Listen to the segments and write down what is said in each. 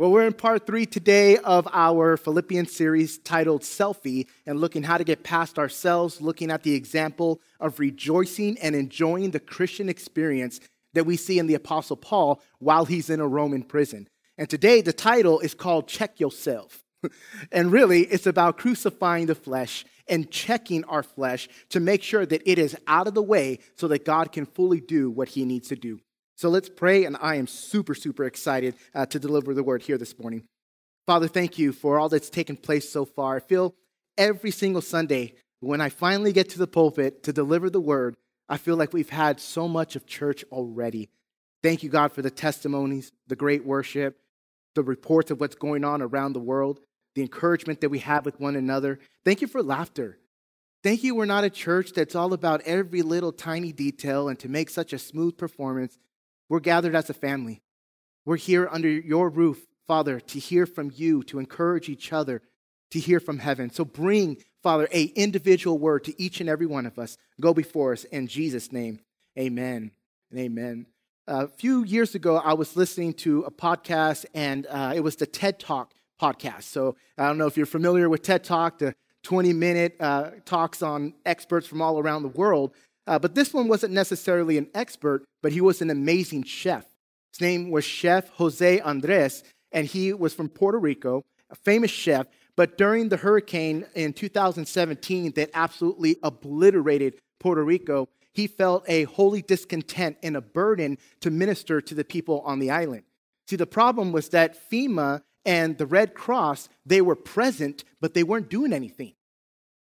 Well, we're in part three today of our Philippians series titled Selfie and looking how to get past ourselves, looking at the example of rejoicing and enjoying the Christian experience that we see in the Apostle Paul while he's in a Roman prison. And today the title is called Check Yourself. and really, it's about crucifying the flesh and checking our flesh to make sure that it is out of the way so that God can fully do what he needs to do. So let's pray, and I am super, super excited uh, to deliver the word here this morning. Father, thank you for all that's taken place so far. I feel every single Sunday when I finally get to the pulpit to deliver the word, I feel like we've had so much of church already. Thank you, God, for the testimonies, the great worship, the reports of what's going on around the world, the encouragement that we have with one another. Thank you for laughter. Thank you, we're not a church that's all about every little tiny detail and to make such a smooth performance. We're gathered as a family. We're here under your roof, Father, to hear from you, to encourage each other, to hear from heaven. So bring, Father, a individual word to each and every one of us. Go before us in Jesus' name. Amen and amen. A few years ago, I was listening to a podcast, and uh, it was the TED Talk podcast. So I don't know if you're familiar with TED Talk, the 20 minute uh, talks on experts from all around the world. Uh, but this one wasn't necessarily an expert, but he was an amazing chef. His name was Chef Jose Andres, and he was from Puerto Rico, a famous chef. But during the hurricane in 2017 that absolutely obliterated Puerto Rico, he felt a holy discontent and a burden to minister to the people on the island. See, the problem was that FEMA and the Red Cross, they were present, but they weren't doing anything.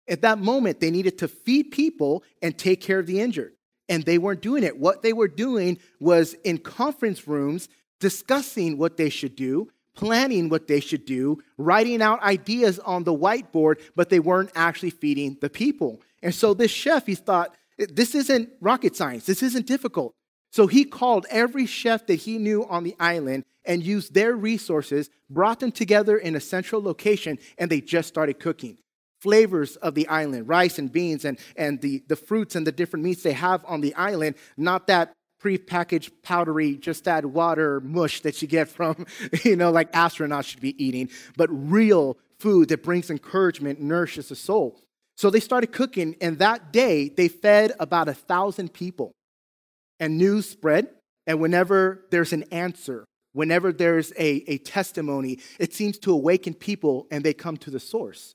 At that moment, they needed to feed people and take care of the injured. And they weren't doing it. What they were doing was in conference rooms discussing what they should do, planning what they should do, writing out ideas on the whiteboard, but they weren't actually feeding the people. And so this chef, he thought, this isn't rocket science, this isn't difficult. So he called every chef that he knew on the island and used their resources, brought them together in a central location, and they just started cooking flavors of the island rice and beans and, and the, the fruits and the different meats they have on the island, not that prepackaged powdery, just that water mush that you get from, you know, like astronauts should be eating, but real food that brings encouragement, nourishes the soul. So they started cooking, and that day they fed about a thousand people. And news spread, and whenever there's an answer, whenever there's a, a testimony, it seems to awaken people and they come to the source.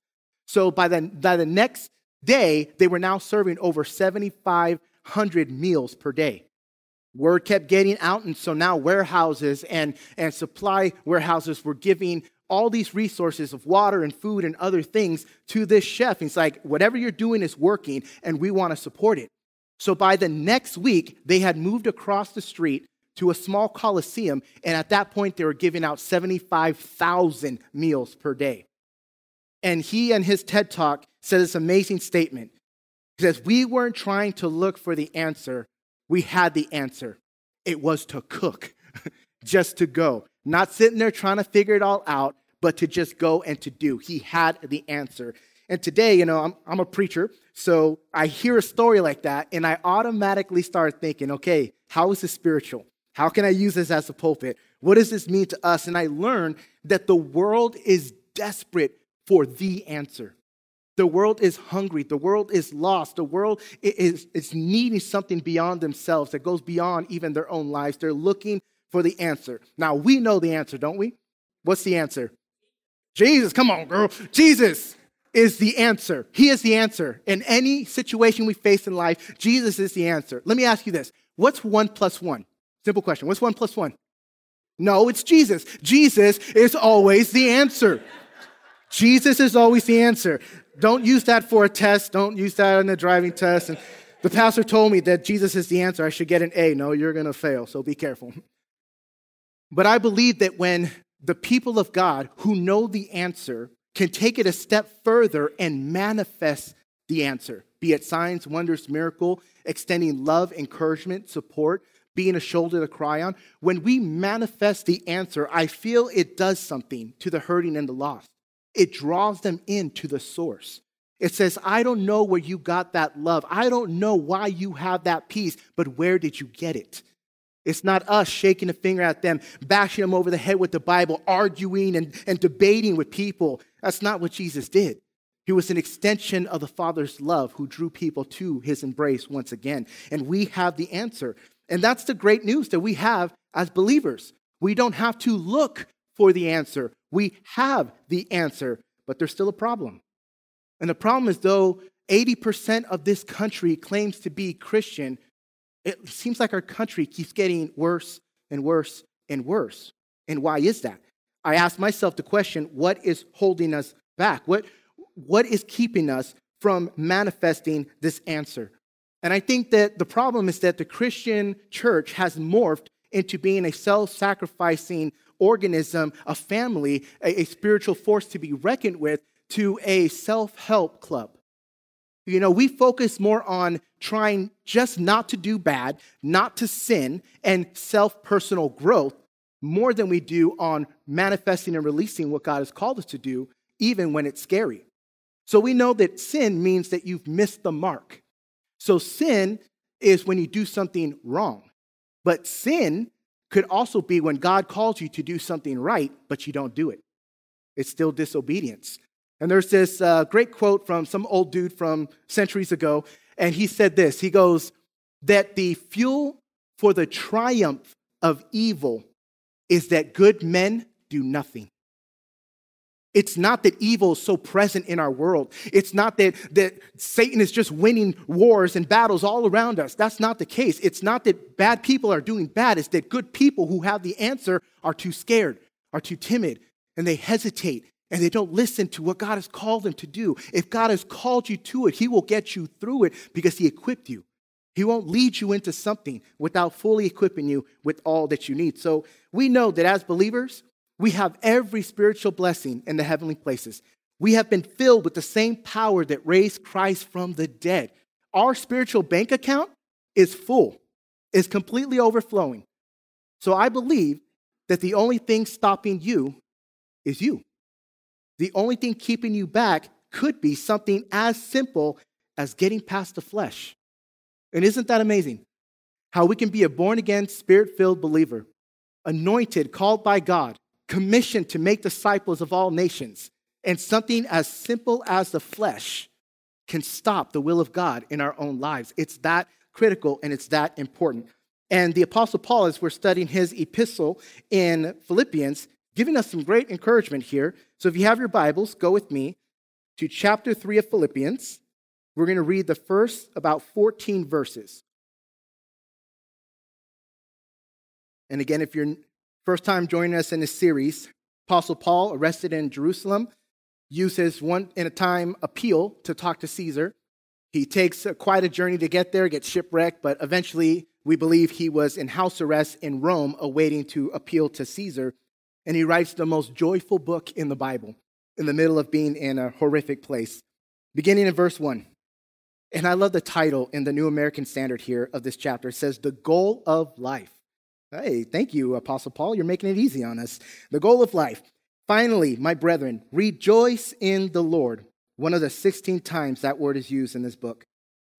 So by the, by the next day, they were now serving over 7,500 meals per day. Word kept getting out, and so now warehouses and, and supply warehouses were giving all these resources of water and food and other things to this chef. He's like, whatever you're doing is working, and we want to support it. So by the next week, they had moved across the street to a small coliseum, and at that point, they were giving out 75,000 meals per day. And he and his TED Talk said this amazing statement. He says, We weren't trying to look for the answer, we had the answer. It was to cook, just to go. Not sitting there trying to figure it all out, but to just go and to do. He had the answer. And today, you know, I'm, I'm a preacher, so I hear a story like that, and I automatically start thinking, okay, how is this spiritual? How can I use this as a pulpit? What does this mean to us? And I learned that the world is desperate for the answer. The world is hungry. The world is lost. The world is, is needing something beyond themselves that goes beyond even their own lives. They're looking for the answer. Now, we know the answer, don't we? What's the answer? Jesus, come on, girl. Jesus is the answer. He is the answer. In any situation we face in life, Jesus is the answer. Let me ask you this What's one plus one? Simple question. What's one plus one? No, it's Jesus. Jesus is always the answer. Jesus is always the answer. Don't use that for a test. Don't use that in a driving test. And the pastor told me that Jesus is the answer. I should get an A. No, you're going to fail, so be careful. But I believe that when the people of God who know the answer can take it a step further and manifest the answer, be it signs, wonders, miracle, extending love, encouragement, support, being a shoulder to cry on, when we manifest the answer, I feel it does something to the hurting and the lost it draws them into the source. It says, I don't know where you got that love. I don't know why you have that peace, but where did you get it? It's not us shaking a finger at them, bashing them over the head with the Bible, arguing and, and debating with people. That's not what Jesus did. He was an extension of the Father's love who drew people to his embrace once again. And we have the answer. And that's the great news that we have as believers. We don't have to look for the answer, we have the answer, but there's still a problem. And the problem is, though 80% of this country claims to be Christian, it seems like our country keeps getting worse and worse and worse. And why is that? I ask myself the question what is holding us back? What, what is keeping us from manifesting this answer? And I think that the problem is that the Christian church has morphed into being a self sacrificing organism, a family, a, a, spiritual force to be reckoned with, to a self help club. You know, we focus more on trying just not to do bad, not to sin, and self personal growth more than we do on manifesting and releasing what God has called us to do, even when it's scary. So we know that sin means that you've missed the mark. So sin is when you do something wrong. But sin could also be when God calls you to do something right, but you don't do it. It's still disobedience. And there's this uh, great quote from some old dude from centuries ago, and he said this He goes, That the fuel for the triumph of evil is that good men do nothing. It's not that evil is so present in our world. It's not that, that Satan is just winning wars and battles all around us. That's not the case. It's not that bad people are doing bad. It's that good people who have the answer are too scared, are too timid, and they hesitate and they don't listen to what God has called them to do. If God has called you to it, He will get you through it because He equipped you. He won't lead you into something without fully equipping you with all that you need. So we know that as believers, we have every spiritual blessing in the heavenly places. We have been filled with the same power that raised Christ from the dead. Our spiritual bank account is full, is completely overflowing. So I believe that the only thing stopping you is you. The only thing keeping you back could be something as simple as getting past the flesh. And isn't that amazing? How we can be a born again, spirit filled believer, anointed, called by God, commissioned to make disciples of all nations, and something as simple as the flesh can stop the will of God in our own lives. It's that critical and it's that important. And the Apostle Paul, as we're studying his epistle in Philippians, giving us some great encouragement here. So if you have your Bibles, go with me to chapter 3 of Philippians. We're going to read the first about 14 verses. And again, if you're First time joining us in this series, Apostle Paul, arrested in Jerusalem, uses one in a time appeal to talk to Caesar. He takes quite a journey to get there, gets shipwrecked, but eventually we believe he was in house arrest in Rome awaiting to appeal to Caesar. And he writes the most joyful book in the Bible in the middle of being in a horrific place. Beginning in verse 1. And I love the title in the New American Standard here of this chapter. It says, The Goal of Life. Hey, thank you, Apostle Paul. You're making it easy on us. The goal of life. Finally, my brethren, rejoice in the Lord. One of the 16 times that word is used in this book.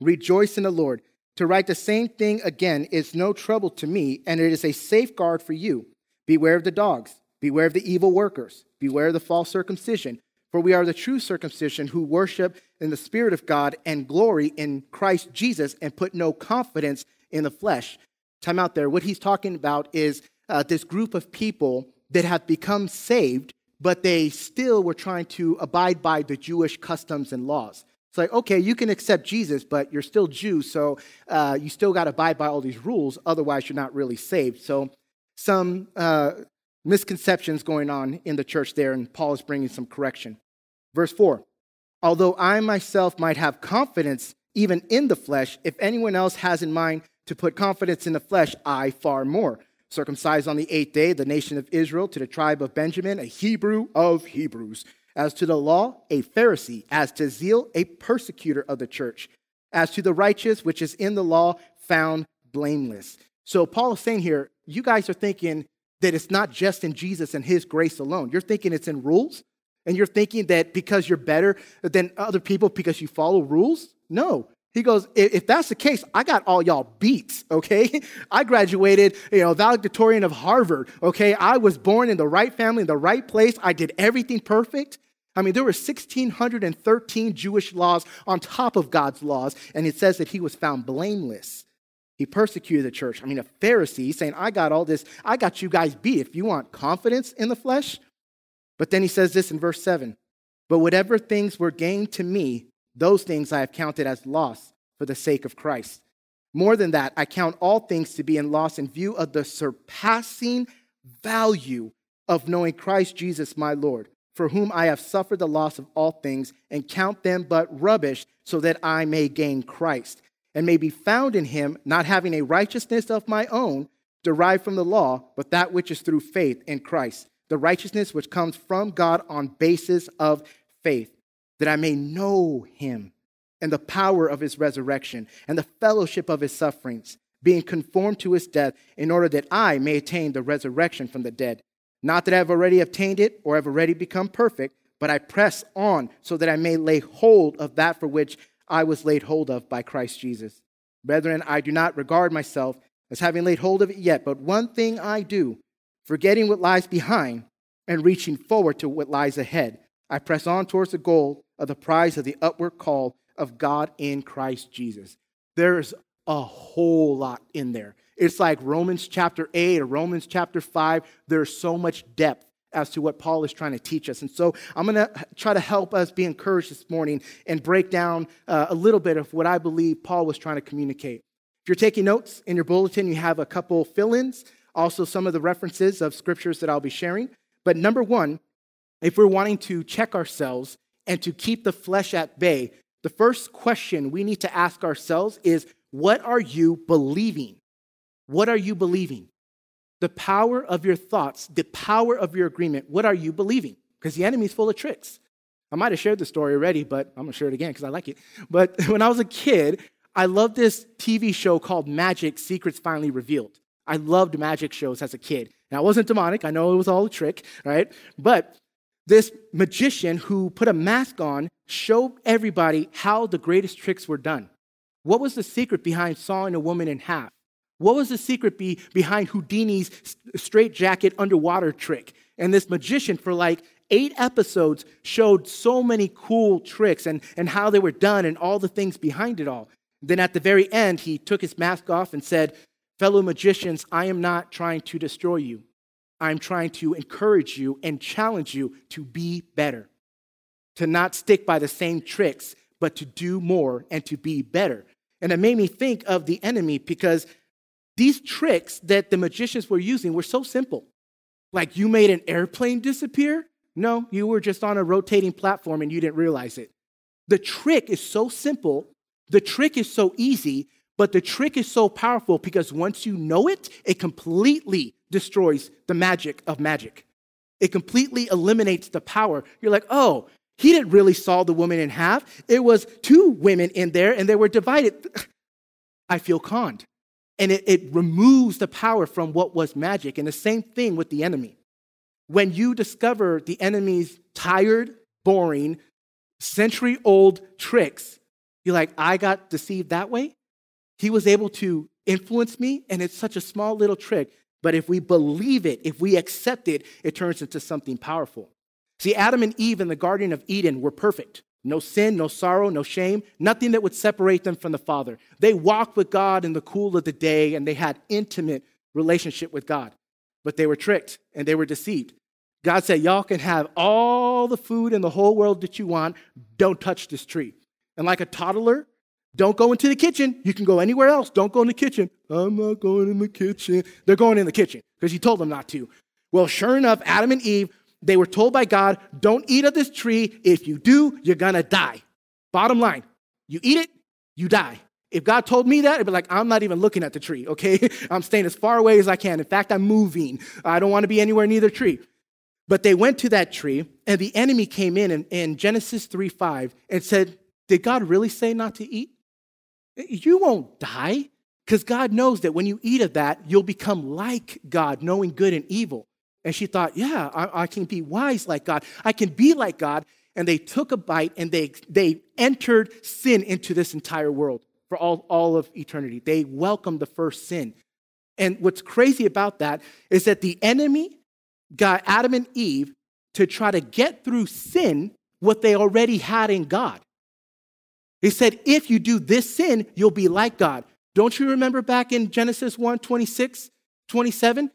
Rejoice in the Lord. To write the same thing again is no trouble to me, and it is a safeguard for you. Beware of the dogs, beware of the evil workers, beware of the false circumcision, for we are the true circumcision who worship in the Spirit of God and glory in Christ Jesus and put no confidence in the flesh time out there. What he's talking about is uh, this group of people that have become saved, but they still were trying to abide by the Jewish customs and laws. It's like, okay, you can accept Jesus, but you're still Jew, so uh, you still got to abide by all these rules. Otherwise, you're not really saved. So, some uh, misconceptions going on in the church there, and Paul is bringing some correction. Verse 4 Although I myself might have confidence even in the flesh, if anyone else has in mind to put confidence in the flesh, I far more. Circumcised on the eighth day, the nation of Israel, to the tribe of Benjamin, a Hebrew of Hebrews. As to the law, a Pharisee. As to zeal, a persecutor of the church. As to the righteous, which is in the law, found blameless. So Paul is saying here, you guys are thinking that it's not just in Jesus and his grace alone. You're thinking it's in rules, and you're thinking that because you're better than other people because you follow rules. No, He goes, if that's the case, I got all y'all beats, okay? I graduated, you know, valedictorian of Harvard, okay? I was born in the right family, in the right place. I did everything perfect. I mean, there were 1,613 Jewish laws on top of God's laws, and it says that he was found blameless. He persecuted the church. I mean, a Pharisee saying, I got all this, I got you guys beat if you want confidence in the flesh. But then he says this in verse 7 But whatever things were gained to me, those things I have counted as loss for the sake of Christ. More than that, I count all things to be in loss in view of the surpassing value of knowing Christ Jesus my Lord, for whom I have suffered the loss of all things, and count them but rubbish, so that I may gain Christ, and may be found in him, not having a righteousness of my own derived from the law, but that which is through faith in Christ, the righteousness which comes from God on basis of faith that I may know him and the power of his resurrection and the fellowship of his sufferings, being conformed to his death, in order that I may attain the resurrection from the dead. Not that I have already obtained it or have already become perfect, but I press on so that I may lay hold of that for which I was laid hold of by Christ Jesus. Brethren, I do not regard myself as having laid hold of it yet, but one thing I do, forgetting what lies behind and reaching forward to what lies ahead. I press on towards the goal of the prize of the upward call of God in Christ Jesus. There's a whole lot in there. It's like Romans chapter 8 or Romans chapter 5. There's so much depth as to what Paul is trying to teach us. And so I'm going to try to help us be encouraged this morning and break down uh, a little bit of what I believe Paul was trying to communicate. If you're taking notes in your bulletin, you have a couple fill ins, also some of the references of scriptures that I'll be sharing. But number one, if we're wanting to check ourselves and to keep the flesh at bay, the first question we need to ask ourselves is what are you believing? What are you believing? The power of your thoughts, the power of your agreement, what are you believing? Because the enemy's full of tricks. I might have shared the story already, but I'm gonna share it again because I like it. But when I was a kid, I loved this TV show called Magic Secrets Finally Revealed. I loved magic shows as a kid. Now, it wasn't demonic, I know it was all a trick, right? But this magician who put a mask on showed everybody how the greatest tricks were done. What was the secret behind sawing a woman in half? What was the secret be behind Houdini's straitjacket underwater trick? And this magician, for like eight episodes, showed so many cool tricks and, and how they were done and all the things behind it all. Then at the very end, he took his mask off and said, Fellow magicians, I am not trying to destroy you. I'm trying to encourage you and challenge you to be better, to not stick by the same tricks, but to do more and to be better. And it made me think of the enemy because these tricks that the magicians were using were so simple. Like you made an airplane disappear? No, you were just on a rotating platform and you didn't realize it. The trick is so simple, the trick is so easy, but the trick is so powerful because once you know it, it completely destroys the magic of magic. It completely eliminates the power. You're like, oh, he didn't really saw the woman in half. It was two women in there and they were divided. I feel conned. And it, it removes the power from what was magic. And the same thing with the enemy. When you discover the enemy's tired, boring, century old tricks, you're like, I got deceived that way. He was able to influence me, and it's such a small little trick. But if we believe it, if we accept it, it turns into something powerful. See, Adam and Eve in the Garden of Eden were perfect. No sin, no sorrow, no shame, nothing that would separate them from the Father. They walked with God in the cool of the day and they had intimate relationship with God. But they were tricked and they were deceived. God said, Y'all can have all the food in the whole world that you want. Don't touch this tree. And like a toddler, don't go into the kitchen. You can go anywhere else. Don't go in the kitchen. I'm not going in the kitchen. They're going in the kitchen because he told them not to. Well, sure enough, Adam and Eve, they were told by God, don't eat of this tree. If you do, you're going to die. Bottom line, you eat it, you die. If God told me that, it'd be like, I'm not even looking at the tree, okay? I'm staying as far away as I can. In fact, I'm moving. I don't want to be anywhere near the tree. But they went to that tree, and the enemy came in in, in Genesis 3 5 and said, Did God really say not to eat? You won't die because God knows that when you eat of that, you'll become like God, knowing good and evil. And she thought, yeah, I, I, can be wise like God. I can be like God. and they took a bite and they, they entered sin into this entire world for all, all of eternity. They welcomed the first sin. And what's crazy about that is that the enemy got Adam and Eve to try to get through sin what they already had in God. He said, if you do this sin, you'll be like God. Don't you remember back in Genesis 1 26, 27?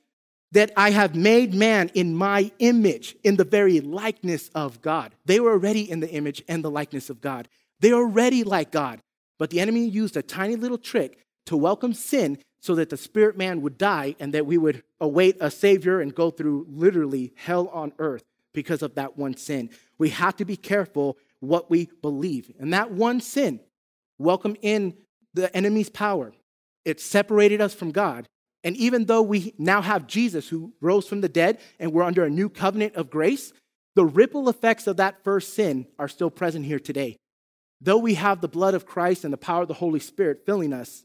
That I have made man in my image, in the very likeness of God. They were already in the image and the likeness of God. They are already like God. But the enemy used a tiny little trick to welcome sin so that the spirit man would die and that we would await a savior and go through literally hell on earth because of that one sin. We have to be careful what we believe. And that one sin welcomed in the enemy's power. It separated us from God. And even though we now have Jesus who rose from the dead and we're under a new covenant of grace, the ripple effects of that first sin are still present here today. Though we have the blood of Christ and the power of the Holy Spirit filling us,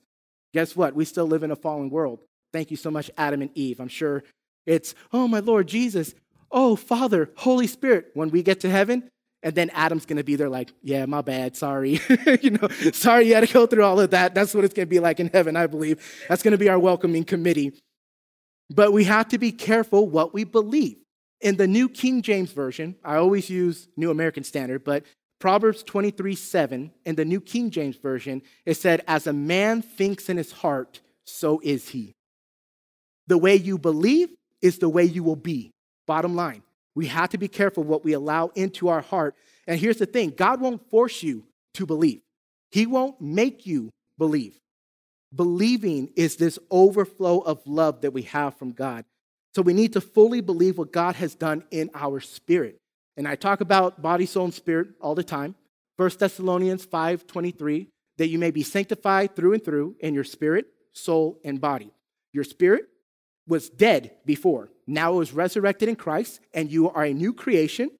guess what? We still live in a fallen world. Thank you so much, Adam and Eve. I'm sure it's, oh, my Lord Jesus, oh, Father, Holy Spirit. When we get to heaven, and then Adam's gonna be there like, yeah, my bad, sorry. you know, sorry you had to go through all of that. That's what it's gonna be like in heaven, I believe. That's gonna be our welcoming committee. But we have to be careful what we believe. In the New King James Version, I always use New American Standard, but Proverbs 23 7 in the New King James Version, it said, As a man thinks in his heart, so is he. The way you believe is the way you will be. Bottom line. We have to be careful what we allow into our heart. And here's the thing God won't force you to believe, He won't make you believe. Believing is this overflow of love that we have from God. So we need to fully believe what God has done in our spirit. And I talk about body, soul, and spirit all the time. 1 Thessalonians 5:23, that you may be sanctified through and through in your spirit, soul, and body. Your spirit was dead before. Now it was resurrected in Christ, and you are a new creation,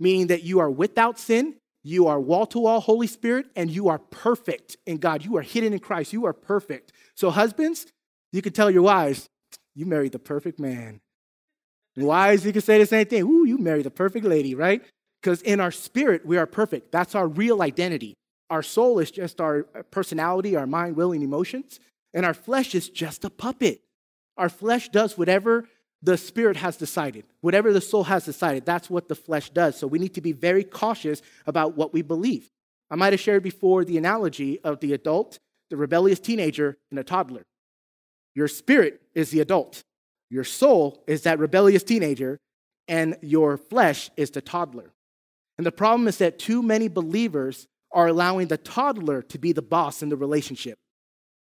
meaning that you are without sin, you are wall to wall Holy Spirit, and you are perfect in God. You are hidden in Christ. You are perfect. So, husbands, you can tell your wives, you married the perfect man. Wives, you can say the same thing. Ooh, you married the perfect lady, right? Because in our spirit, we are perfect. That's our real identity. Our soul is just our uh, personality, our mind, will, and emotions. And our flesh is just a puppet. Our flesh does whatever the spirit has decided, whatever the soul has decided. That's what the flesh does. So we need to be very cautious about what we believe. I might have shared before the analogy of the adult, the rebellious teenager, and a toddler. Your spirit is the adult, your soul is that rebellious teenager, and your flesh is the toddler. And the problem is that too many believers are allowing the toddler to be the boss in the relationship.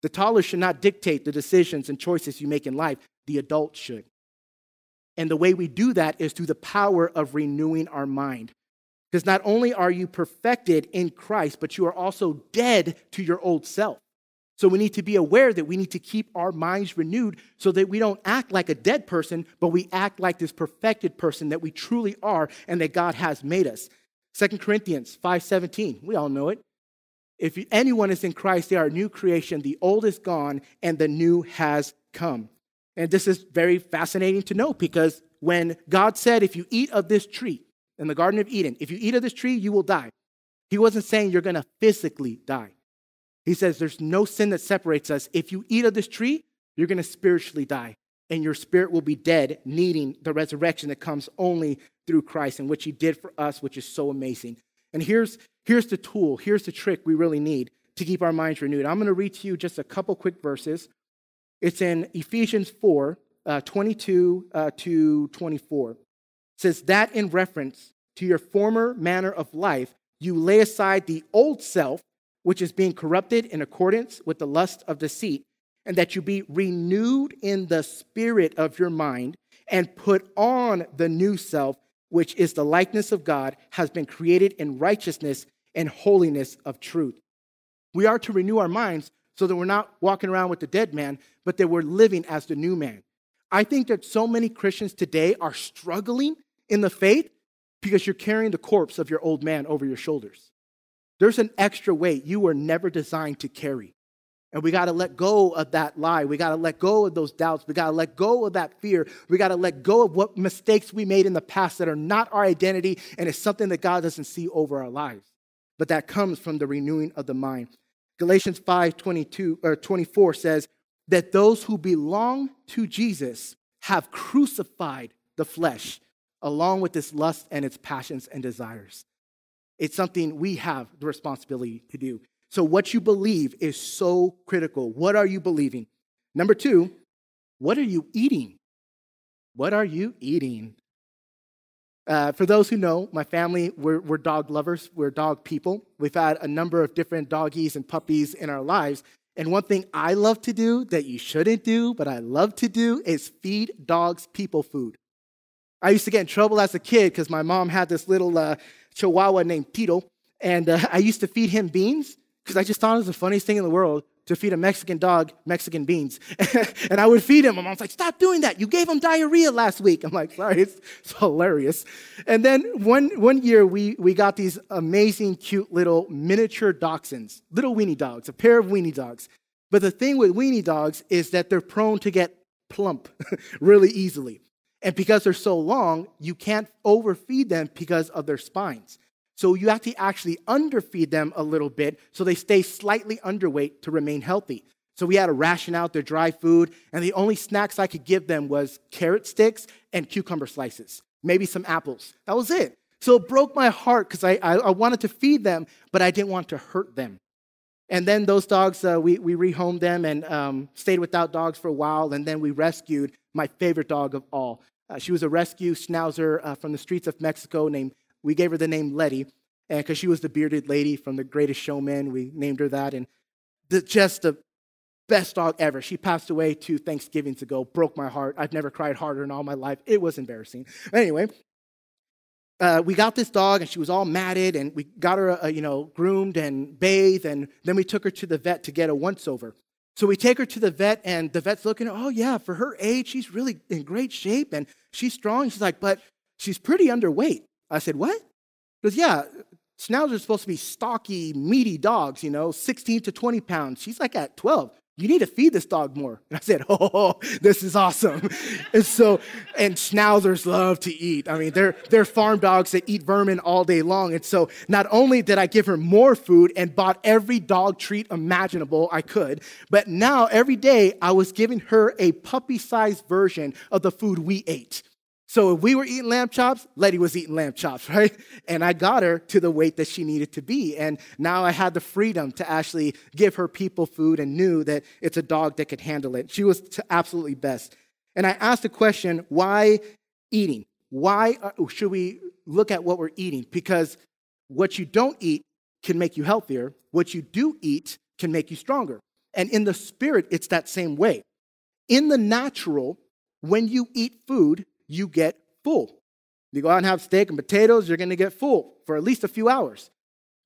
The toddler should not dictate the decisions and choices you make in life, the adult should. And the way we do that is through the power of renewing our mind. Because not only are you perfected in Christ, but you are also dead to your old self. So we need to be aware that we need to keep our minds renewed so that we don't act like a dead person, but we act like this perfected person that we truly are and that God has made us. 2 Corinthians 5:17, we all know it. If anyone is in Christ, they are a new creation. The old is gone and the new has come. And this is very fascinating to know because when God said, if you eat of this tree in the Garden of Eden, if you eat of this tree, you will die. He wasn't saying you're going to physically die. He says there's no sin that separates us. If you eat of this tree, you're going to spiritually die, and your spirit will be dead, needing the resurrection that comes only through Christ and which He did for us, which is so amazing. And here's, here's the tool, here's the trick we really need to keep our minds renewed. I'm going to read to you just a couple quick verses. It's in Ephesians 4 uh, 22 uh, to 24. It says, That in reference to your former manner of life, you lay aside the old self, which is being corrupted in accordance with the lust of deceit, and that you be renewed in the spirit of your mind and put on the new self which is the likeness of God, has been created in righteousness and holiness of truth. We are to renew our minds so that we're not walking around with the dead man, but that we're living as the new man. I think that so many Christians today are struggling in the faith because you're carrying the corpse of your old man over your shoulders. There's an extra weight you were never designed to carry. And we got to let go of that lie. We got to let go of those doubts. We got to let go of that fear. We got to let go of what mistakes we made in the past that are not our identity and it's something that God doesn't see over our lives. But that comes from the renewing of the mind. Galatians 5 22 or 24 says that those who belong to Jesus have crucified the flesh along with its lust and its passions and desires. It's something we have the responsibility to do. So, what you believe is so critical. What are you believing? Number two, what are you eating? What are you eating? Uh, for those who know, my family, we're, we're dog lovers, we're dog people. We've had a number of different doggies and puppies in our lives. And one thing I love to do that you shouldn't do, but I love to do, is feed dogs people food. I used to get in trouble as a kid because my mom had this little uh, chihuahua named Tito, and uh, I used to feed him beans because I just thought it was the funniest thing in the world to feed a Mexican dog Mexican beans. and I would feed him. My mom's like, stop doing that. You gave him diarrhea last week. I'm like, sorry, it's, it's hilarious. And then one, one year we, we got these amazing, cute little miniature dachshunds, little weenie dogs, a pair of weenie dogs. But the thing with weenie dogs is that they're prone to get plump really easily. And because they're so long, you can't overfeed them because of their spines. So you have to actually underfeed them a little bit so they stay slightly underweight to remain healthy. So we had to ration out their dry food, and the only snacks I could give them was carrot sticks and cucumber slices, maybe some apples. That was it. So it broke my heart because I, I, I, wanted to feed them, but I didn't want to hurt them. And then those dogs, uh, we, we rehomed them and um, stayed without dogs for a while, and then we rescued my favorite dog of all. Uh, she was a rescue schnauzer uh, from the streets of Mexico named we gave her the name Letty, because she was the bearded lady from The Greatest Showman, we named her that. And the, just the best dog ever. She passed away two Thanksgivings ago. Broke my heart. I've never cried harder in all my life. It was embarrassing. Anyway, uh, we got this dog, and she was all matted, and we got her, uh, you know, groomed and bathed, and then we took her to the vet to get a once over. So we take her to the vet, and the vet's looking, oh, yeah, for her age, she's really in great shape, and she's strong. She's like, but she's pretty underweight. I said, What? He goes, yeah, Schnauzers are supposed to be stocky, meaty dogs, you know, 16 to 20 pounds. She's like at 12. You need to feed this dog more. And I said, Oh, this is awesome. and so, and schnauzers love to eat. I mean, they're, they're farm dogs that eat vermin all day long. And so, not only did I give her more food and bought every dog treat imaginable I could, but now every day I was giving her a puppy sized version of the food we ate. So if we were eating lamb chops, Letty was eating lamb chops, right? And I got her to the weight that she needed to be. And now I had the freedom to actually give her people food and knew that it's a dog that could handle it. She was absolutely best. And I asked the question, why eating? Why uh, should we look at what we're eating? Because what you don't eat can make you healthier. What you do eat can make you stronger. And in the spirit, it's that same way. In the natural, when you eat food, you get full. You go out and have steak and potatoes, you're going to get full for at least a few hours.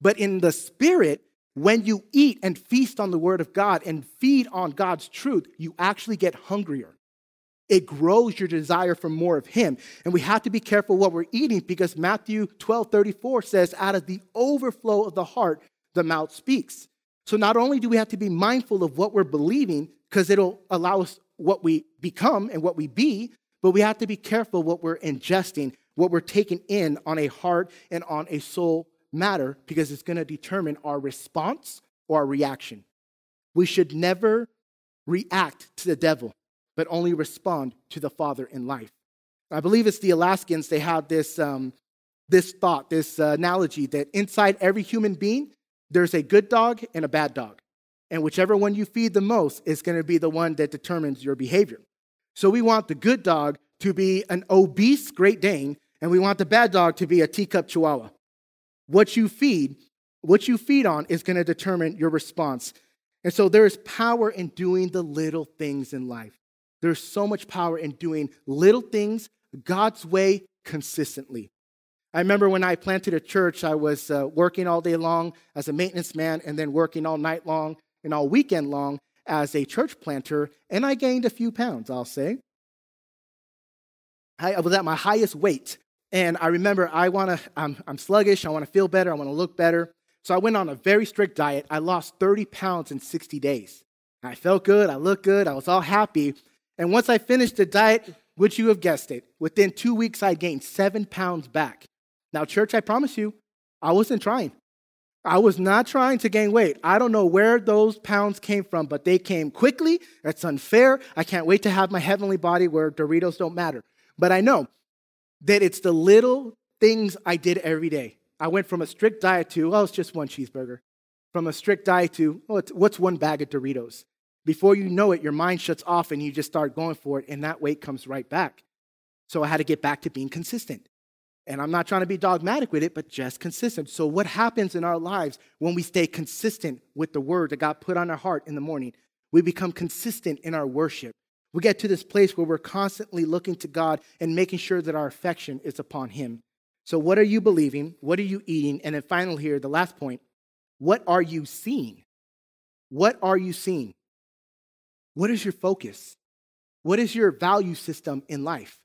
But in the spirit, when you eat and feast on the word of God and feed on God's truth, you actually get hungrier. It grows your desire for more of Him. And we have to be careful what we're eating because Matthew 12 34 says, out of the overflow of the heart, the mouth speaks. So not only do we have to be mindful of what we're believing, because it'll allow us what we become and what we be, but we have to be careful what we're ingesting, what we're taking in on a heart and on a soul matter, because it's going to determine our response or our reaction. We should never react to the devil, but only respond to the Father in life. I believe it's the Alaskans, they have this, um, this thought, this uh, analogy that inside every human being, there's a good dog and a bad dog. And whichever one you feed the most is going to be the one that determines your behavior. So we want the good dog to be an obese Great Dane, and we want the bad dog to be a teacup Chihuahua. What you feed, what you feed on is going to determine your response. And so there is power in doing the little things in life. There's so much power in doing little things God's way consistently. I remember when I planted a church, I was uh, working all day long as a maintenance man and then working all night long and all weekend long as a church planter, and I gained a few pounds, I'll say. I was at my highest weight, and I remember I want to, I'm, I'm sluggish, I want to feel better, I want to look better. So I went on a very strict diet. I lost 30 pounds in 60 days. I felt good, I looked good, I was all happy. And once I finished the diet, would you have guessed it? Within two weeks, I gained seven pounds back. Now, church, I promise you, I wasn't trying. I was not trying to gain weight. I don't know where those pounds came from, but they came quickly. That's unfair. I can't wait to have my heavenly body where Doritos don't matter. But I know that it's the little things I did every day. I went from a strict diet to, oh, it's just one cheeseburger. From a strict diet to, oh, what's one bag of Doritos? Before you know it, your mind shuts off and you just start going for it, and that weight comes right back. So I had to get back to being consistent. And I'm not trying to be dogmatic with it, but just consistent. So, what happens in our lives when we stay consistent with the word that God put on our heart in the morning? We become consistent in our worship. We get to this place where we're constantly looking to God and making sure that our affection is upon Him. So, what are you believing? What are you eating? And then, finally, here, the last point what are you seeing? What are you seeing? What is your focus? What is your value system in life?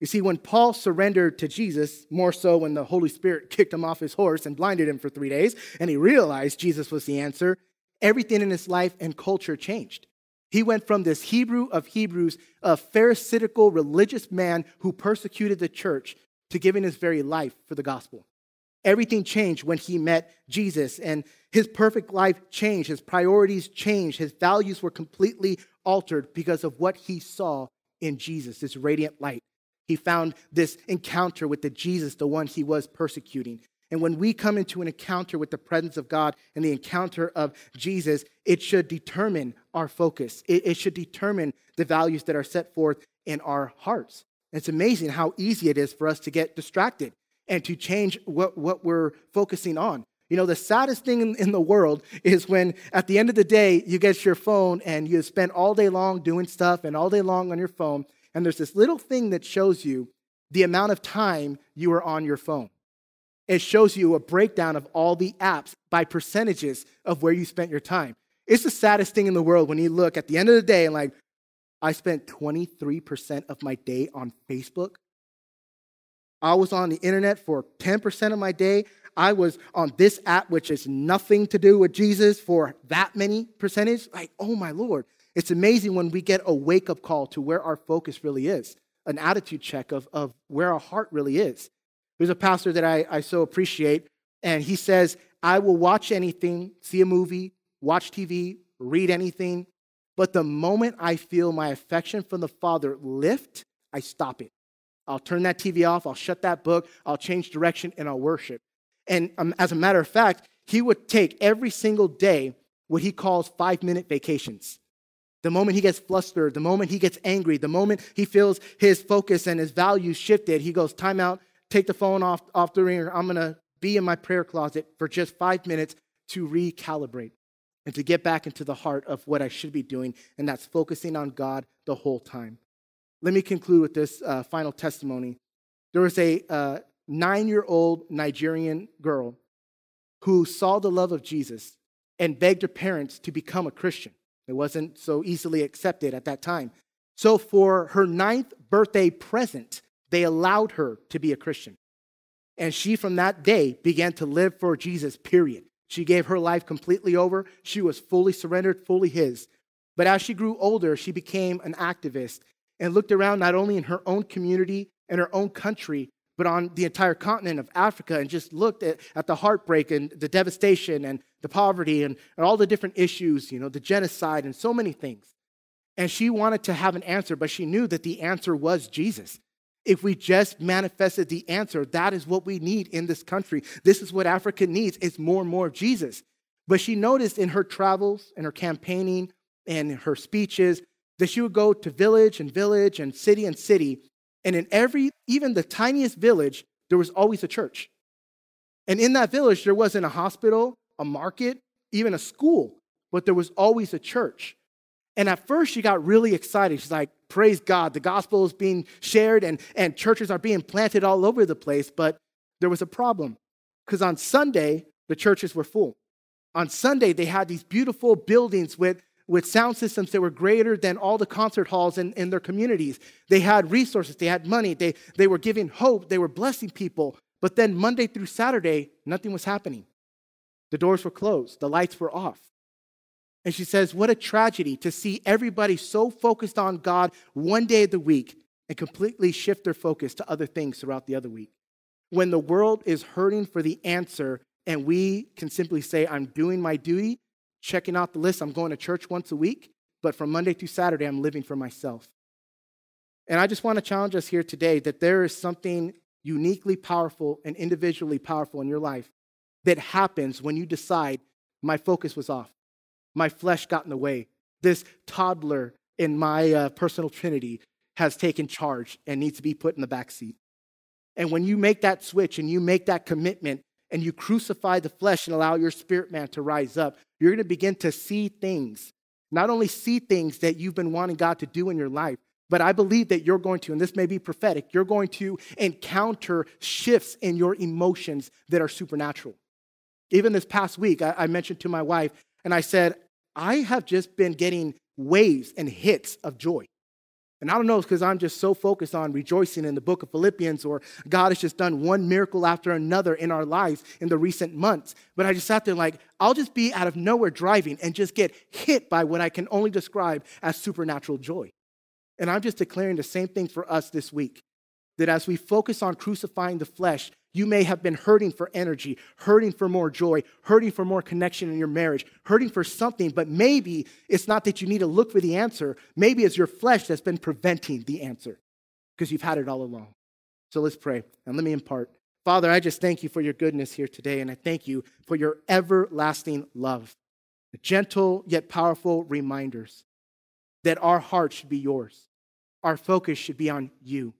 You see, when Paul surrendered to Jesus, more so when the Holy Spirit kicked him off his horse and blinded him for three days, and he realized Jesus was the answer, everything in his life and culture changed. He went from this Hebrew of Hebrews, a Pharisaical religious man who persecuted the church, to giving his very life for the gospel. Everything changed when he met Jesus, and his perfect life changed. His priorities changed. His values were completely altered because of what he saw in Jesus, this radiant light. He found this encounter with the Jesus, the one he was persecuting. And when we come into an encounter with the presence of God and the encounter of Jesus, it should determine our focus. It, it should determine the values that are set forth in our hearts. it's amazing how easy it is for us to get distracted and to change what, what we're focusing on. You know, the saddest thing in, in, the world is when at the end of the day, you get your phone and you spend all day long doing stuff and all day long on your phone, and there's this little thing that shows you the amount of time you are on your phone. It shows you a breakdown of all the apps by percentages of where you spent your time. It's the saddest thing in the world when you look at the end of the day and, like, I spent 23% of my day on Facebook. I was on the internet for 10% of my day. I was on this app, which is nothing to do with Jesus, for that many percentage. Like, oh my Lord. It's amazing when we get a wake up call to where our focus really is, an attitude check of, of where our heart really is. There's a pastor that I, I so appreciate, and he says, I will watch anything, see a movie, watch TV, read anything, but the moment I feel my affection from the Father lift, I stop it. I'll turn that TV off, I'll shut that book, I'll change direction, and I'll worship. And um, as a matter of fact, he would take every single day what he calls five minute vacations. The moment he gets flustered, the moment he gets angry, the moment he feels his focus and his values shifted, he goes, Time out, take the phone off, off the ringer. I'm going to be in my prayer closet for just five minutes to recalibrate and to get back into the heart of what I should be doing, and that's focusing on God the whole time. Let me conclude with this uh, final testimony. There was a uh, nine year old Nigerian girl who saw the love of Jesus and begged her parents to become a Christian. It wasn't so easily accepted at that time. So, for her ninth birthday present, they allowed her to be a Christian. And she, from that day, began to live for Jesus, period. She gave her life completely over. She was fully surrendered, fully His. But as she grew older, she became an activist and looked around not only in her own community and her own country, but on the entire continent of Africa and just looked at, at the heartbreak and the devastation and the poverty and, and all the different issues, you know, the genocide and so many things. And she wanted to have an answer, but she knew that the answer was Jesus. If we just manifested the answer, that is what we need in this country. This is what Africa needs. It's more and more of Jesus. But she noticed in her travels and her campaigning and her speeches that she would go to village and village and city and city and in every, even the tiniest village, there was always a church. And in that village, there wasn't a hospital, a market, even a school, but there was always a church. And at first, she got really excited. She's like, Praise God, the gospel is being shared and, and churches are being planted all over the place. But there was a problem because on Sunday, the churches were full. On Sunday, they had these beautiful buildings with with sound systems that were greater than all the concert halls in, in their communities. They had resources, they had money, they, they were giving hope, they were blessing people. But then Monday through Saturday, nothing was happening. The doors were closed, the lights were off. And she says, What a tragedy to see everybody so focused on God one day of the week and completely shift their focus to other things throughout the other week. When the world is hurting for the answer, and we can simply say, I'm doing my duty, checking out the list, I'm going to church once a week, but from Monday through Saturday, I'm living for myself. And I just want to challenge us here today that there is something uniquely powerful and individually powerful in your life that happens when you decide, my focus was off. My flesh got in the way. This toddler in my uh, personal trinity has taken charge and needs to be put in the back seat. And when you make that switch and you make that commitment and you crucify the flesh and allow your spirit man to rise up, you're going to begin to see things. Not only see things that you've been wanting God to do in your life, but I believe that you're going to, and this may be prophetic, you're going to encounter shifts in your emotions that are supernatural. Even this past week, I, I mentioned to my wife, and I said, I have just been getting waves and hits of joy. And I don't know it's because I'm just so focused on rejoicing in the book of Philippians or God has just done one miracle after another in our lives in the recent months. But I just sat there like, I'll just be out of nowhere driving and just get hit by what I can only describe as supernatural joy. And I'm just declaring the same thing for us this week that as we focus on crucifying the flesh, you may have been hurting for energy, hurting for more joy, hurting for more connection in your marriage, hurting for something, but maybe it's not that you need to look for the answer. Maybe it's your flesh that's been preventing the answer because you've had it all along. So let's pray and let me impart. Father, I just thank you for your goodness here today, and I thank you for your everlasting love, the gentle yet powerful reminders that our heart should be yours. Our focus should be on you.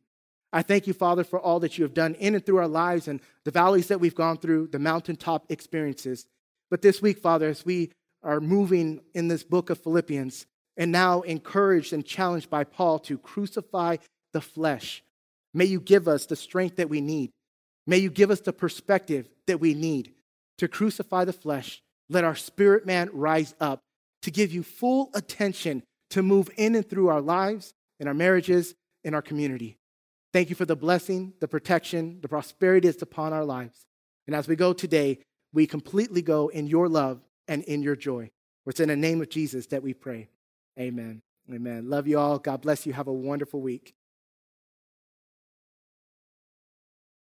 I thank you, Father, for all that you have done in and through our lives and the valleys that we've gone through, the mountaintop experiences. But this week, Father, as we are moving in this book of Philippians, and now encouraged and challenged by Paul to crucify the flesh, may you give us the strength that we need. May you give us the perspective that we need to crucify the flesh. Let our spirit man rise up to give you full attention to move in and through our lives, in our marriages, in our community. Thank you for the blessing, the protection, the prosperity that's upon our lives. And as we go today, we completely go in your love and in your joy. It's in the name of Jesus that we pray. Amen. Amen. Love you all. God bless you. Have a wonderful week.